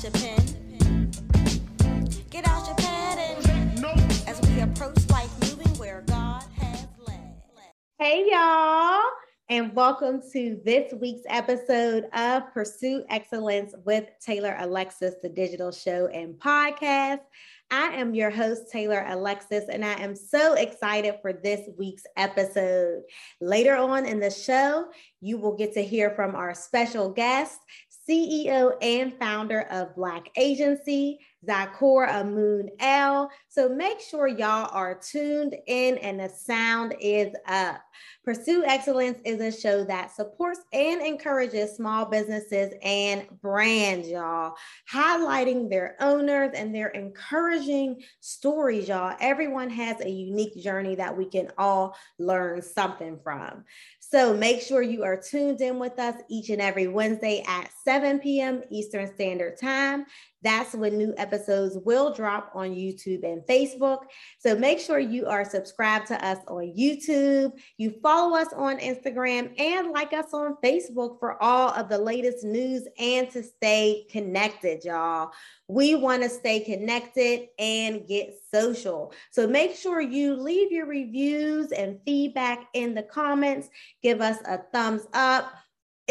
out your pen. Get out your pad and as we approach life moving where God has led. Hey, y'all, and welcome to this week's episode of Pursue Excellence with Taylor Alexis, the digital show and podcast. I am your host, Taylor Alexis, and I am so excited for this week's episode. Later on in the show, you will get to hear from our special guest, CEO and founder of Black Agency, Zakor Moon L. So make sure y'all are tuned in and the sound is up. Pursue Excellence is a show that supports and encourages small businesses and brands, y'all, highlighting their owners and their encouraging stories, y'all. Everyone has a unique journey that we can all learn something from. So make sure you are tuned in with us each and every Wednesday at 7 p.m. Eastern Standard Time. That's when new episodes will drop on YouTube and Facebook. So make sure you are subscribed to us on YouTube. You follow us on Instagram and like us on Facebook for all of the latest news and to stay connected, y'all. We want to stay connected and get social. So make sure you leave your reviews and feedback in the comments. Give us a thumbs up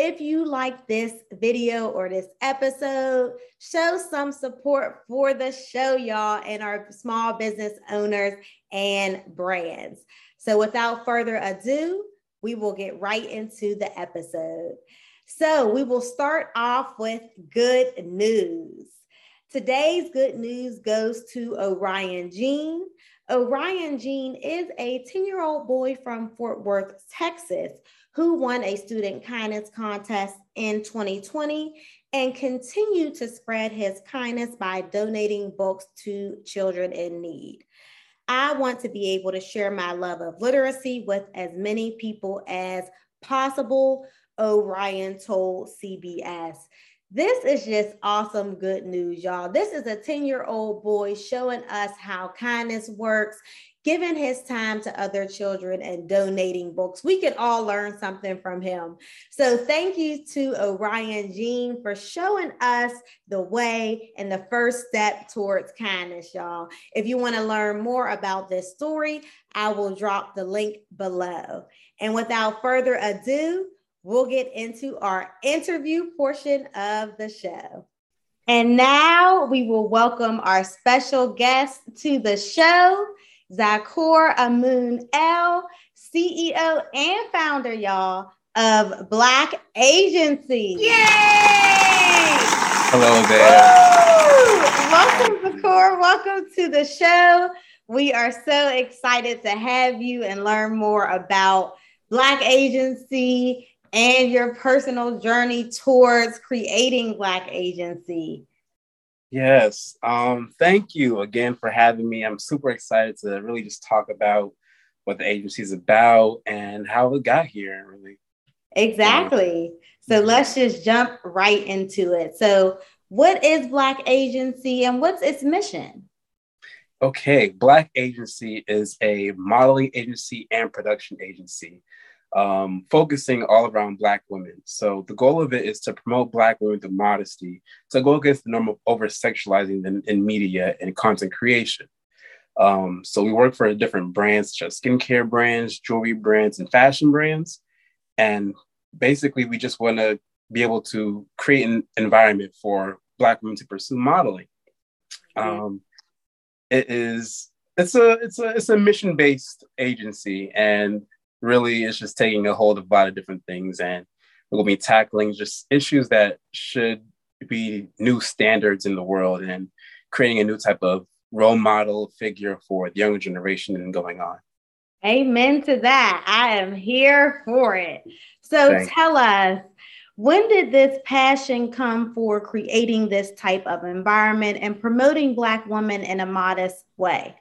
if you like this video or this episode, show some support for the show, y'all, and our small business owners and brands. So, without further ado, we will get right into the episode. So, we will start off with good news. Today's good news goes to Orion Jean. Orion Jean is a 10 year old boy from Fort Worth, Texas who won a student kindness contest in 2020 and continued to spread his kindness by donating books to children in need. I want to be able to share my love of literacy with as many people as possible, Orion told CBS. This is just awesome good news, y'all. This is a 10 year old boy showing us how kindness works giving his time to other children and donating books. We can all learn something from him. So thank you to Orion Jean for showing us the way and the first step towards kindness, y'all. If you want to learn more about this story, I will drop the link below. And without further ado, we'll get into our interview portion of the show. And now we will welcome our special guest to the show. Zakor Amun L, CEO and founder, y'all, of Black Agency. Yay! Hello there. Welcome, Zakor. Welcome to the show. We are so excited to have you and learn more about Black Agency and your personal journey towards creating Black Agency. Yes. Um, thank you again for having me. I'm super excited to really just talk about what the agency is about and how it got here, really. Exactly. So let's just jump right into it. So, what is Black Agency and what's its mission? Okay, Black Agency is a modeling agency and production agency um, focusing all around Black women. So the goal of it is to promote Black women through modesty, to go against the norm of over sexualizing them in media and content creation. Um, so we work for different brands, such as skincare brands, jewelry brands, and fashion brands. And basically, we just want to be able to create an environment for Black women to pursue modeling. Um, it is it's a it's a it's a mission based agency, and really it's just taking a hold of a lot of different things and we'll be tackling just issues that should be new standards in the world and creating a new type of role model figure for the younger generation and going on. Amen to that. I am here for it. So Thanks. tell us, when did this passion come for creating this type of environment and promoting Black women in a modest way?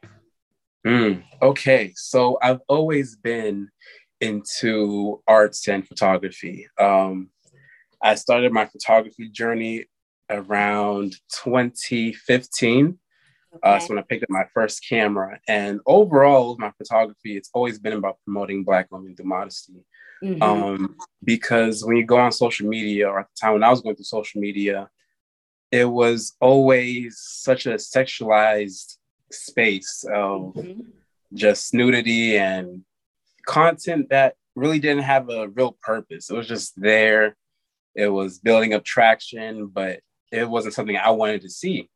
Mm, okay, so I've always been into arts and photography. Um, I started my photography journey around 2015. Okay. Uh, so when I picked up my first camera, and overall, my photography, it's always been about promoting Black women through modesty. Mm-hmm. Um, because when you go on social media, or at the time when I was going through social media, it was always such a sexualized space of mm-hmm. just nudity and content that really didn't have a real purpose. It was just there. It was building up traction, but it wasn't something I wanted to see.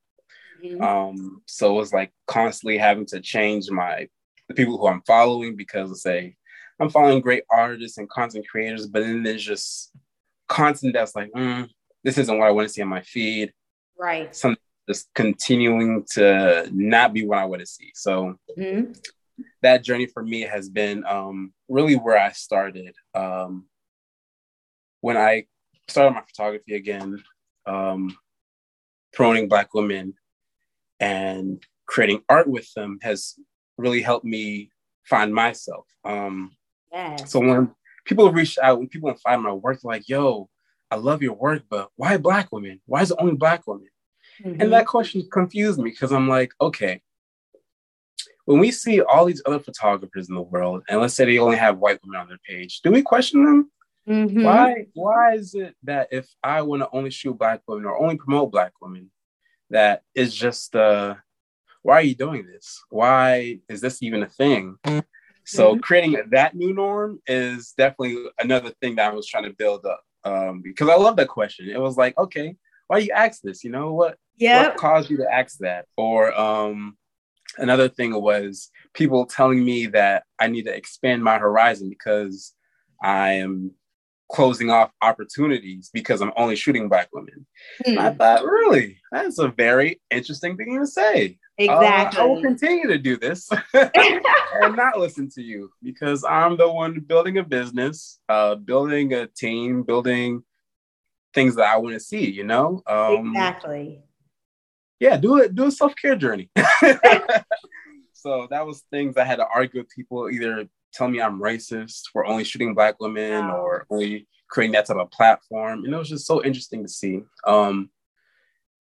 Mm-hmm. Um, so it was like constantly having to change my the people who I'm following because say I'm following great artists and content creators, but then there's just content that's like, mm, this isn't what I want to see on my feed. Right. Some just continuing to not be what I want to see. So mm-hmm. that journey for me has been um, really where I started. Um, when I started my photography again, um, promoting Black women and creating art with them has really helped me find myself. Um, yes. So when people reach out, when people find my work, like, yo, I love your work, but why Black women? Why is it only Black women? Mm-hmm. And that question confused me because I'm like, okay, when we see all these other photographers in the world, and let's say they only have white women on their page, do we question them? Mm-hmm. Why? Why is it that if I want to only shoot black women or only promote black women, that is just uh, why are you doing this? Why is this even a thing? So mm-hmm. creating that new norm is definitely another thing that I was trying to build up um, because I love that question. It was like, okay, why you ask this? You know what? Yeah. What caused you to ask that? Or um, another thing was people telling me that I need to expand my horizon because I am closing off opportunities because I'm only shooting black women. Hmm. I thought, really, that's a very interesting thing to say. Exactly. Uh, I will continue to do this and not listen to you because I'm the one building a business, uh, building a team, building things that I want to see. You know, um, exactly. Yeah, do it. Do a self care journey. so that was things I had to argue with people, either tell me I'm racist for only shooting black women wow. or only creating that type of platform. And it was just so interesting to see. Um,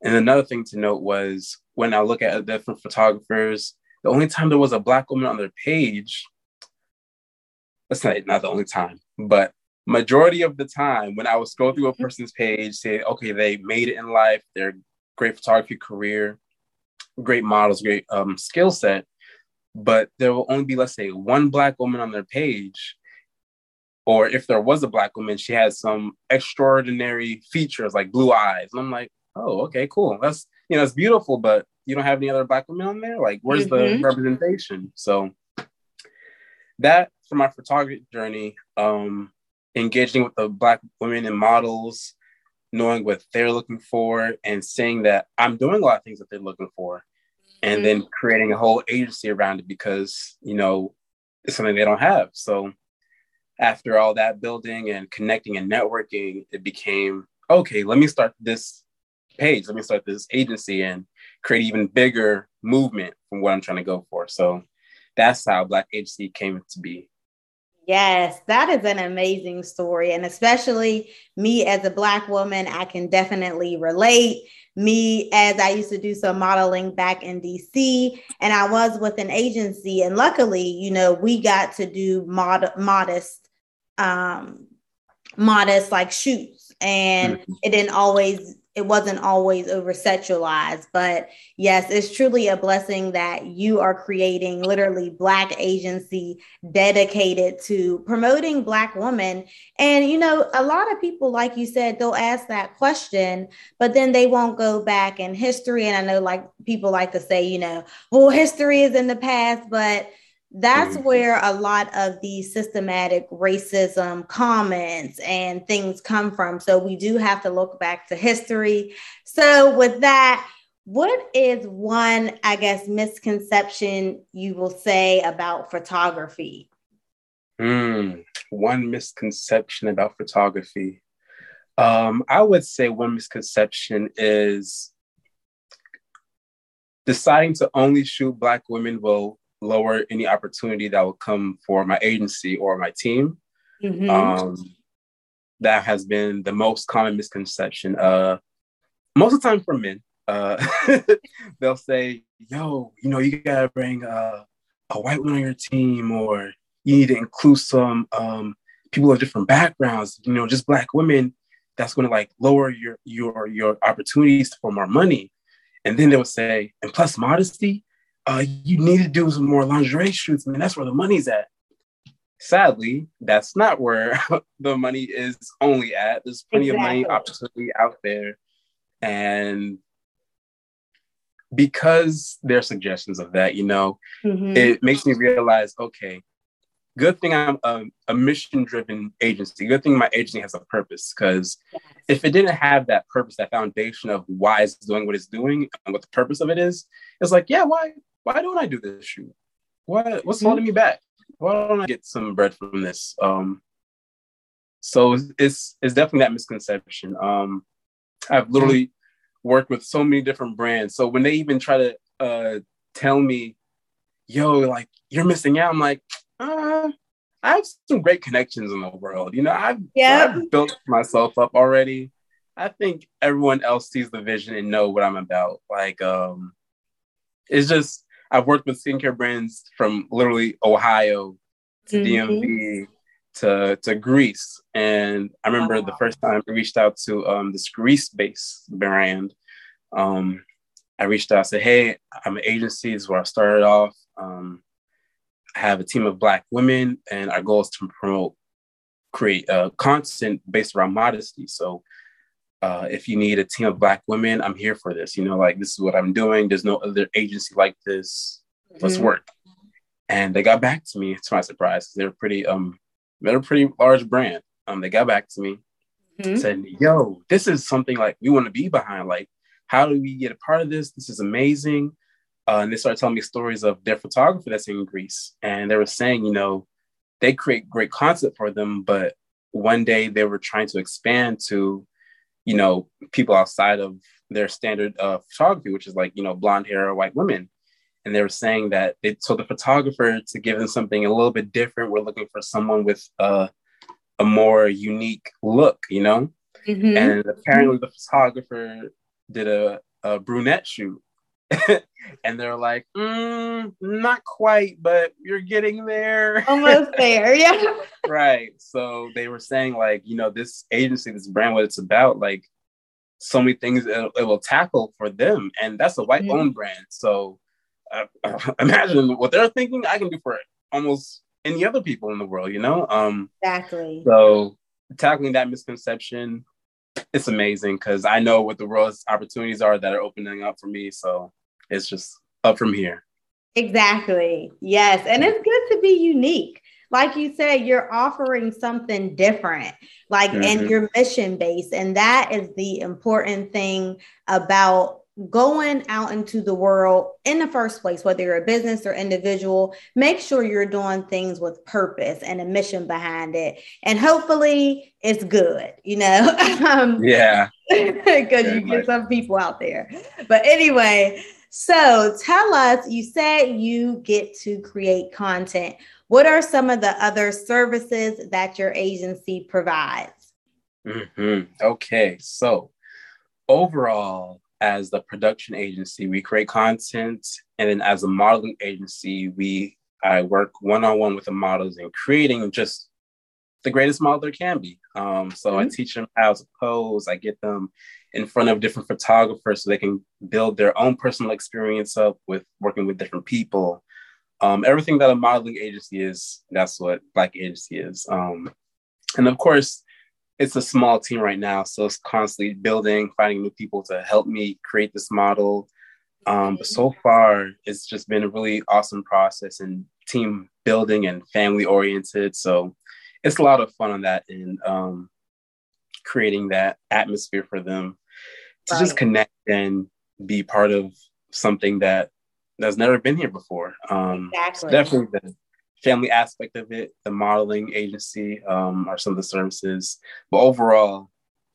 and another thing to note was when I look at different photographers, the only time there was a black woman on their page, that's not, not the only time, but majority of the time when I would scroll through a mm-hmm. person's page, say, okay, they made it in life, they're great photography career, great models, great um, skill set, but there will only be, let's say, one black woman on their page. Or if there was a black woman, she has some extraordinary features like blue eyes. And I'm like, oh, okay, cool. That's you know, it's beautiful, but you don't have any other black women on there. Like, where's mm-hmm. the representation? So that for my photography journey, um, engaging with the black women and models, knowing what they're looking for, and saying that I'm doing a lot of things that they're looking for, and mm-hmm. then creating a whole agency around it because you know it's something they don't have. So after all that building and connecting and networking, it became okay. Let me start this page. Let me start this agency and create even bigger movement from what I'm trying to go for. So that's how Black Agency came to be. Yes, that is an amazing story. And especially me as a Black woman, I can definitely relate. Me, as I used to do some modeling back in DC, and I was with an agency. And luckily, you know, we got to do mod- modest, um, modest like shoots. And mm-hmm. it didn't always it wasn't always over sexualized but yes it's truly a blessing that you are creating literally black agency dedicated to promoting black women. And you know a lot of people like you said they'll ask that question but then they won't go back in history. And i know like people like to say you know well history is in the past but that's mm-hmm. where a lot of the systematic racism comments and things come from. So we do have to look back to history. So, with that, what is one, I guess, misconception you will say about photography? Mm, one misconception about photography. Um, I would say one misconception is deciding to only shoot Black women will lower any opportunity that will come for my agency or my team. Mm-hmm. Um, that has been the most common misconception. Uh, most of the time for men, uh, they'll say, "Yo, you know, you gotta bring uh, a white woman on your team, or you need to include some um, people of different backgrounds. You know, just black women. that's going to like lower your your your opportunities for more money. And then they would say, and plus modesty, uh, you need to do some more lingerie shoots, man. That's where the money's at. Sadly, that's not where the money is only at. There's plenty exactly. of money opportunity out there. And because there are suggestions of that, you know, mm-hmm. it makes me realize, okay, good thing I'm a, a mission driven agency. Good thing my agency has a purpose because yes. if it didn't have that purpose, that foundation of why it's doing what it's doing and what the purpose of it is, it's like, yeah, why why don't I do this shoot? What what's holding me back? Why don't I get some bread from this? Um, so it's it's definitely that misconception. Um, I've literally worked with so many different brands. So when they even try to uh, tell me, "Yo, like you're missing out," I'm like, uh, I have some great connections in the world. You know, I've, yeah. I've built myself up already. I think everyone else sees the vision and know what I'm about. Like, um, it's just I've worked with skincare brands from literally Ohio to mm-hmm. DMV to to Greece, and I remember wow. the first time I reached out to um, this Greece-based brand. Um, I reached out, I said, "Hey, I'm an agency. This is where I started off. Um, have a team of Black women, and our goal is to promote, create uh, content based around modesty. So, uh, if you need a team of Black women, I'm here for this. You know, like this is what I'm doing. There's no other agency like this. Let's mm-hmm. work. And they got back to me. To my surprise, they're pretty um, they're a pretty large brand. Um, they got back to me, mm-hmm. said, "Yo, this is something like we want to be behind. Like, how do we get a part of this? This is amazing." Uh, and they started telling me stories of their photographer that's in Greece. And they were saying, you know, they create great content for them, but one day they were trying to expand to, you know, people outside of their standard uh, photography, which is like, you know, blonde hair or white women. And they were saying that they told the photographer to give them something a little bit different. We're looking for someone with uh, a more unique look, you know? Mm-hmm. And apparently the photographer did a, a brunette shoot and they're like, mm, not quite, but you're getting there. Almost there, yeah. right. So they were saying, like, you know, this agency, this brand, what it's about, like, so many things it, it will tackle for them, and that's a white owned mm-hmm. brand. So uh, imagine what they're thinking. I can do for almost any other people in the world, you know. Um, exactly. So tackling that misconception, it's amazing because I know what the world's opportunities are that are opening up for me. So it's just up from here. Exactly. Yes. And it's good to be unique. Like you said, you're offering something different, like, mm-hmm. and you're mission based. And that is the important thing about going out into the world in the first place, whether you're a business or individual, make sure you're doing things with purpose and a mission behind it. And hopefully it's good, you know? um, yeah. Because you get some people out there. But anyway, so tell us, you said you get to create content. What are some of the other services that your agency provides? Mm-hmm. Okay, so overall, as the production agency, we create content, and then as a modeling agency, we I work one on one with the models in creating just the greatest model there can be. Um, so mm-hmm. I teach them how to pose. I get them in front of different photographers so they can build their own personal experience up with working with different people. Um, everything that a modeling agency is, that's what Black Agency is. Um, and of course, it's a small team right now, so it's constantly building, finding new people to help me create this model. Um, but so far, it's just been a really awesome process and team building and family oriented. So it's a lot of fun on that and um, creating that atmosphere for them to right. just connect and be part of something that that's never been here before. Um, exactly. Definitely the family aspect of it, the modeling agency um, are some of the services, but overall,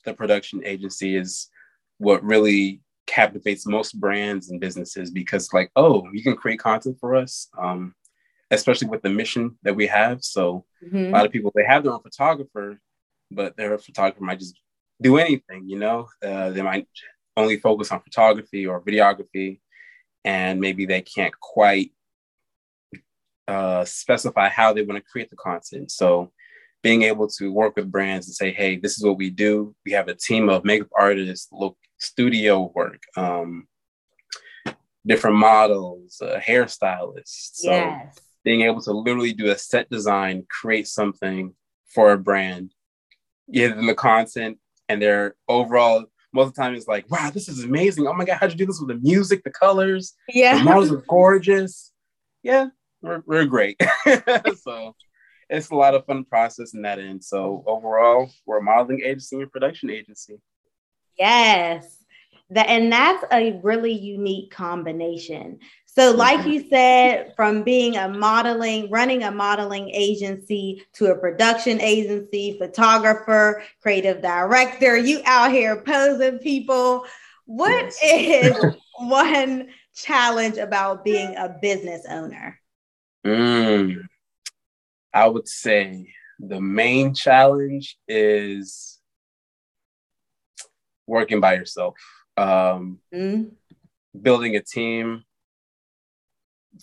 the production agency is what really captivates most brands and businesses because, like, oh, you can create content for us, um, especially with the mission that we have. So mm-hmm. a lot of people they have their own photographer, but their photographer might just do anything, you know. Uh, they might only focus on photography or videography, and maybe they can't quite uh, specify how they want to create the content. So being able to work with brands and say, hey, this is what we do. We have a team of makeup artists, look, studio work, um, different models, uh, hairstylists. So yes. being able to literally do a set design, create something for a brand, give them the content and their overall most of the time it's like, wow, this is amazing. Oh my God, how'd you do this with the music, the colors? Yeah. The models are gorgeous. Yeah, we're, we're great. so it's a lot of fun process in that end. So overall, we're a modeling agency and production agency. Yes. That and that's a really unique combination. So, like you said, from being a modeling, running a modeling agency to a production agency, photographer, creative director, you out here posing people. What yes. is one challenge about being a business owner? Mm, I would say the main challenge is working by yourself, um, mm. building a team.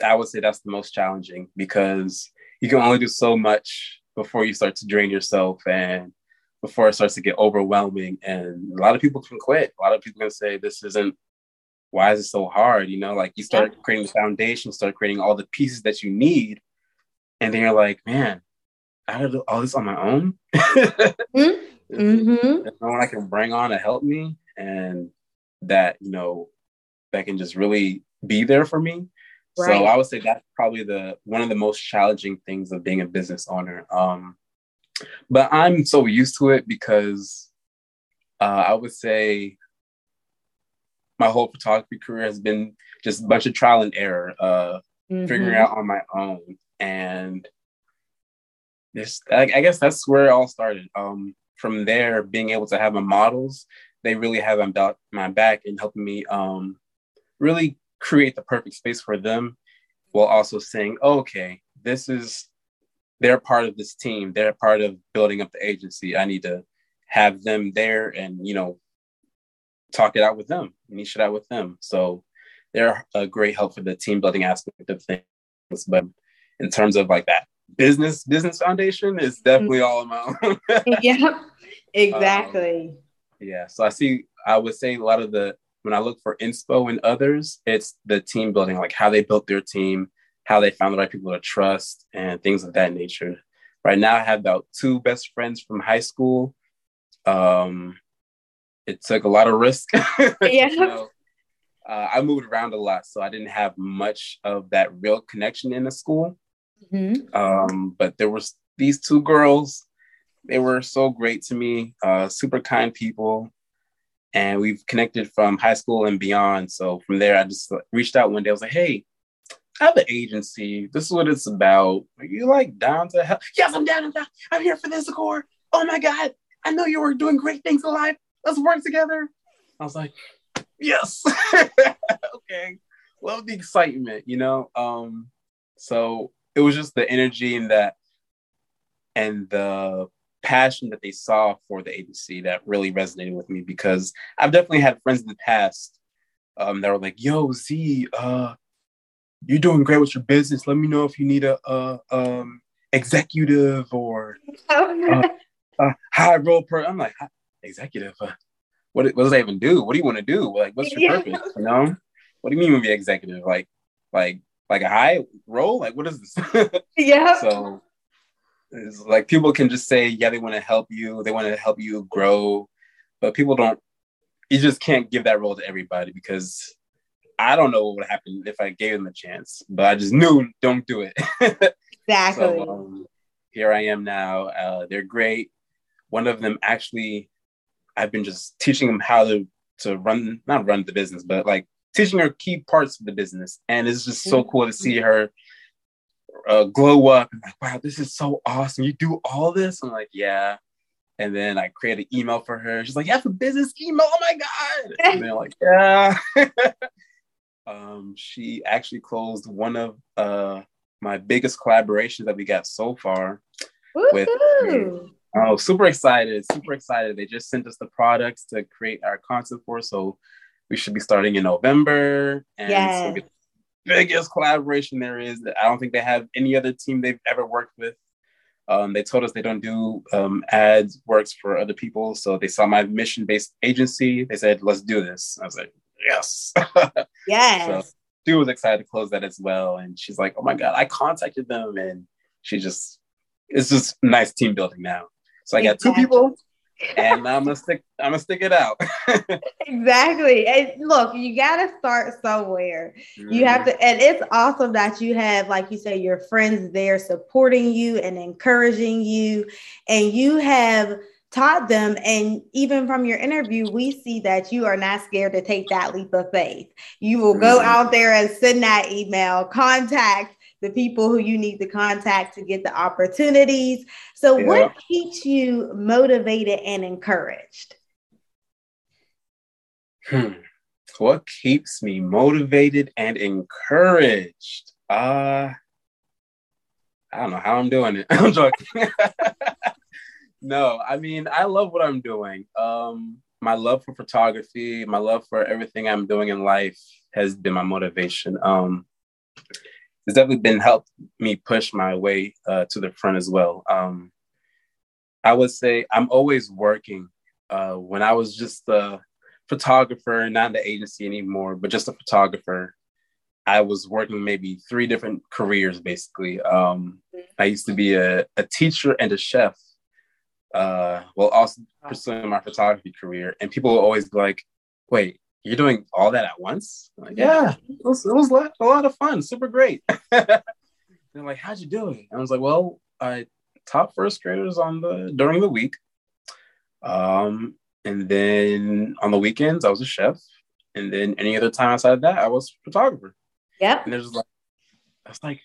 I would say that's the most challenging because you can only do so much before you start to drain yourself and before it starts to get overwhelming. And a lot of people can quit. A lot of people can say, This isn't, why is it so hard? You know, like you start creating the foundation, start creating all the pieces that you need. And then you're like, Man, I gotta do all this on my own. mm-hmm. mm-hmm. no one I can bring on to help me, and that you know that can just really be there for me. Right. So I would say that's probably the one of the most challenging things of being a business owner. Um, but I'm so used to it because uh, I would say my whole photography career has been just a bunch of trial and error, uh, mm-hmm. figuring out on my own, and this I, I, guess that's where it all started. Um, from there, being able to have my models, they really have my, my back and helping me um, really create the perfect space for them, while also saying, oh, okay, this is they're part of this team. They're part of building up the agency. I need to have them there and you know talk it out with them, niche it out with them. So they're a great help for the team building aspect of things. But in terms of like that business business foundation is definitely all amount. yeah, exactly. Um, yeah, so I see. I would say a lot of the when I look for inspo and others, it's the team building, like how they built their team, how they found the right people to trust, and things of that nature. Right now, I have about two best friends from high school. Um, it took a lot of risk. yeah. you know, uh, I moved around a lot, so I didn't have much of that real connection in the school. Mm-hmm. Um, but there was these two girls. They were so great to me, uh, super kind people, and we've connected from high school and beyond. So from there, I just reached out one day. I was like, "Hey, I have an agency. This is what it's about. Are you like down to help? Yes, I'm down. I'm down. I'm here for this Core. Oh my god, I know you were doing great things in life. Let's work together. I was like, yes, okay. Love the excitement, you know. Um, so it was just the energy and that and the passion that they saw for the agency that really resonated with me because I've definitely had friends in the past um, that were like, "Yo, Z, uh, you're doing great with your business. Let me know if you need a, a um, executive or uh, a high role per." I'm like, executive. Uh, what, what does that even do? What do you want to do? Like, what's your yeah. purpose? You know, what do you mean be executive? Like, like like a high role? Like, what is this? yeah. So it's like people can just say, yeah, they want to help you, they want to help you grow, but people don't. You just can't give that role to everybody because I don't know what would happen if I gave them a chance. But I just knew don't do it. exactly. So, um, here I am now. Uh, they're great. One of them actually, I've been just teaching them how to to run, not run the business, but like teaching her key parts of the business. And it's just so cool to see her uh, glow up and like, wow, this is so awesome. You do all this? I'm like, yeah. And then I create an email for her. She's like, have a business email. Oh my God. And they're like, yeah. um, she actually closed one of uh, my biggest collaborations that we got so far with Oh, super excited, super excited. They just sent us the products to create our content for. So we should be starting in November. And yes. so biggest collaboration there is. I don't think they have any other team they've ever worked with. Um, they told us they don't do um, ads works for other people. So they saw my mission based agency. They said, let's do this. I was like, yes. Yes. so she was excited to close that as well. And she's like, oh my God, I contacted them. And she just, it's just nice team building now. So I got two people and I'm gonna stick, I'm gonna stick it out. exactly. And look, you got to start somewhere. You have to, and it's awesome that you have, like you say, your friends there supporting you and encouraging you, and you have taught them. And even from your interview, we see that you are not scared to take that leap of faith. You will go Mhm. out there and send that email, contact the people who you need to contact to get the opportunities. So, Yeah. what keeps you motivated and encouraged? Hmm. What keeps me motivated and encouraged? Uh I don't know how I'm doing it. I'm joking. no, I mean I love what I'm doing. Um my love for photography, my love for everything I'm doing in life has been my motivation. Um it's definitely been helped me push my way uh, to the front as well. Um I would say I'm always working. Uh, when I was just a photographer, not in the agency anymore, but just a photographer, I was working maybe three different careers basically. Um, I used to be a, a teacher and a chef, uh, while also pursuing my photography career. And people will always be like, wait, you're doing all that at once? I'm like, yeah, it was, it was a, lot, of fun, super great. They're like, how'd you do it? And I was like, well, I taught first graders on the during the week. Um, and then on the weekends, I was a chef. And then any other time outside of that, I was a photographer. Yep. And it was like, that's like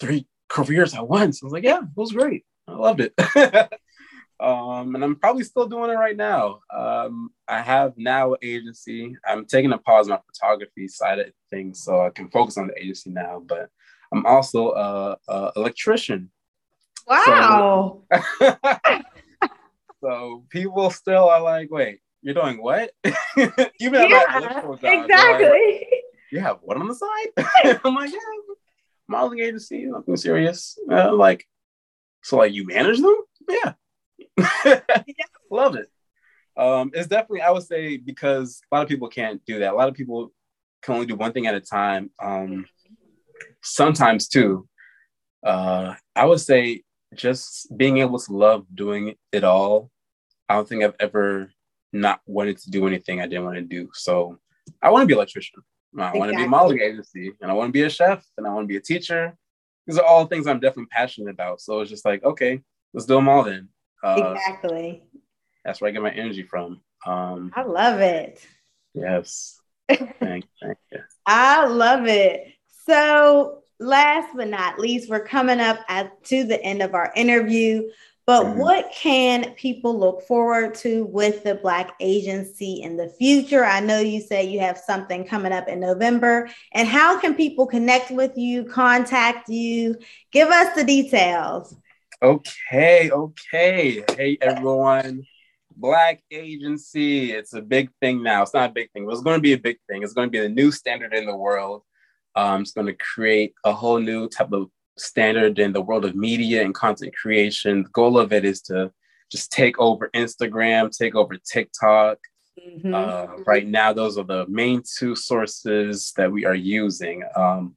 three careers at once. I was like, yeah, it was great. I loved it. um, and I'm probably still doing it right now. Um, I have now an agency. I'm taking a pause on my photography side of things so I can focus on the agency now. But I'm also a, a electrician. Wow. so people still are like, wait, you're doing what? Even yeah, electrical like, exactly. you have what on the side? I'm like, yeah, modeling agency, nothing serious. I'm like, so like you manage them? Yeah. Love it. Um, it's definitely, I would say, because a lot of people can't do that. A lot of people can only do one thing at a time. Um, sometimes too. Uh, I would say just being able to love doing it all. I don't think I've ever not wanted to do anything I didn't want to do. So I want to be an electrician. I want to be a modeling agency and I want to be a chef and I want to be a teacher. These are all things I'm definitely passionate about. So it's just like, okay, let's do them all then. Uh, exactly. That's where I get my energy from. Um, I love it. yes. Thank, thank you. I love it. So, last but not least, we're coming up at, to the end of our interview. But Mhm. what can people look forward to with the Black Agency in the future? I know you say you have something coming up in November. And how can people connect with you, contact you? Give us the details. Okay, okay. Hey everyone. Black agency. It's a big thing now. It's not a big thing, but it's going to be a big thing. It's going to be the new standard in the world. Um, it's going to create a whole new type of standard in the world of media and content creation. The goal of it is to just take over Instagram, take over TikTok. Mhm. Uh, right now, those are the main two sources that we are using. Um,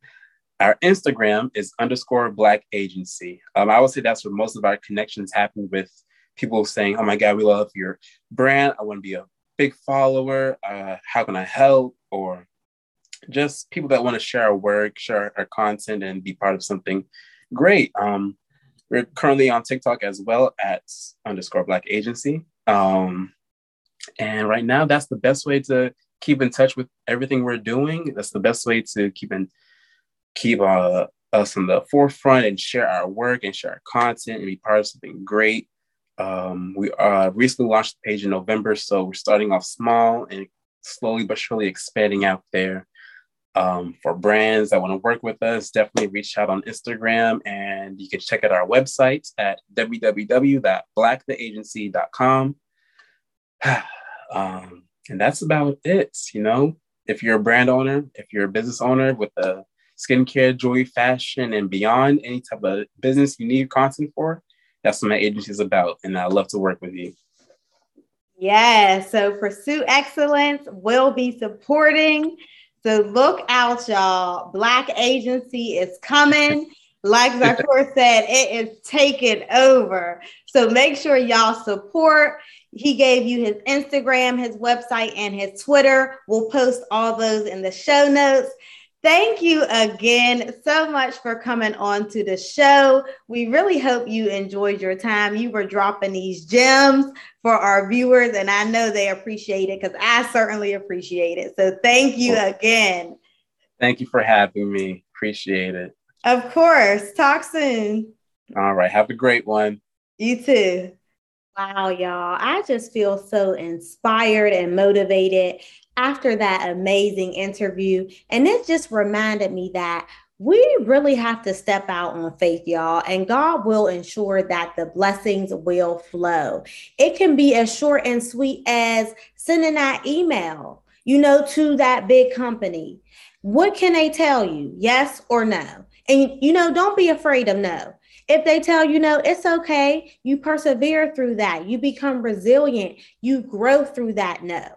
our Instagram is underscore Black Agency. Um, I would say that's where most of our connections happen with people saying, "Oh my God, we love your brand. I want to be a big follower. Uh, how can I help?" Or just people that want to share our work, share our content, and be part of something great. Um, we're currently on TikTok as well at underscore Black Agency. Um, and right now, that's the best way to keep in touch with everything we're doing. That's the best way to keep in keep uh, us in the forefront and share our work and share our content and be part of something great. Um, we uh, recently launched the page in November, so we're starting off small and slowly but surely expanding out there. Um, for brands that want to work with us, definitely reach out on Instagram and you can check out our website at www.blacktheagency.com. um, and that's about it. You know, if you're a brand owner, if you're a business owner with a skincare, jewelry, fashion, and beyond, any type of business you need content for, that's what my agency is about. And I love to work with you. Yeah, so Pursue Excellence will be supporting. So look out, y'all. Black Agency is coming. Like Zakur said, it is taking over. So make sure y'all support. He gave you his Instagram, his website, and his Twitter. We'll post all those in the show notes. Thank you again so much for coming on to the show. We really hope you enjoyed your time. You were dropping these gems for our viewers, and I know they appreciate it because I certainly appreciate it. So thank you again. Thank you for having me. Appreciate it. Of course. Talk soon. All right. Have a great one. You too. Wow, y'all. I just feel so inspired and motivated after that amazing interview. And it just reminded me that we really have to step out on faith, y'all, and God will ensure that the blessings will flow. It can be as short and sweet as sending that email, you know, to that big company. What can they tell you? Yes or no? And, you know, don't be afraid of no. If they tell you no, it's okay. You persevere through that. You become resilient. You grow through that no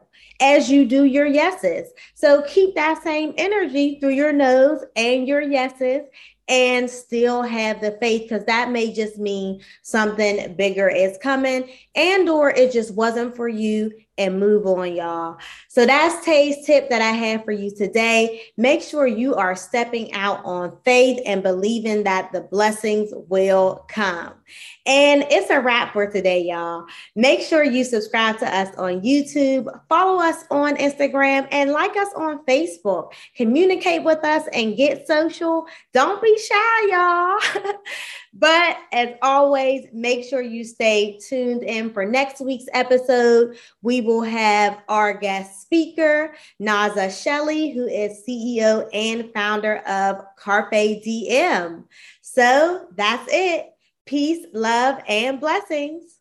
as you do your yeses. So keep that same energy through your no's and your yeses and still have the faith because that may just mean something bigger is coming and or it just wasn't for you and move on, y'all. So that's Tay's tip that I have for you today. Make sure you are stepping out on faith and believing that the blessings will come. And it's a wrap for today, y'all. Make sure you subscribe to us on YouTube, follow us on Instagram, and like us on Facebook. Communicate with us and get social. Don't be shy, y'all. but as always, make sure you stay tuned in for next week's episode. We will have our guest speaker, Naza Shelley, who is CEO and founder of Carpe DM. So that's it. Peace, love, and blessings.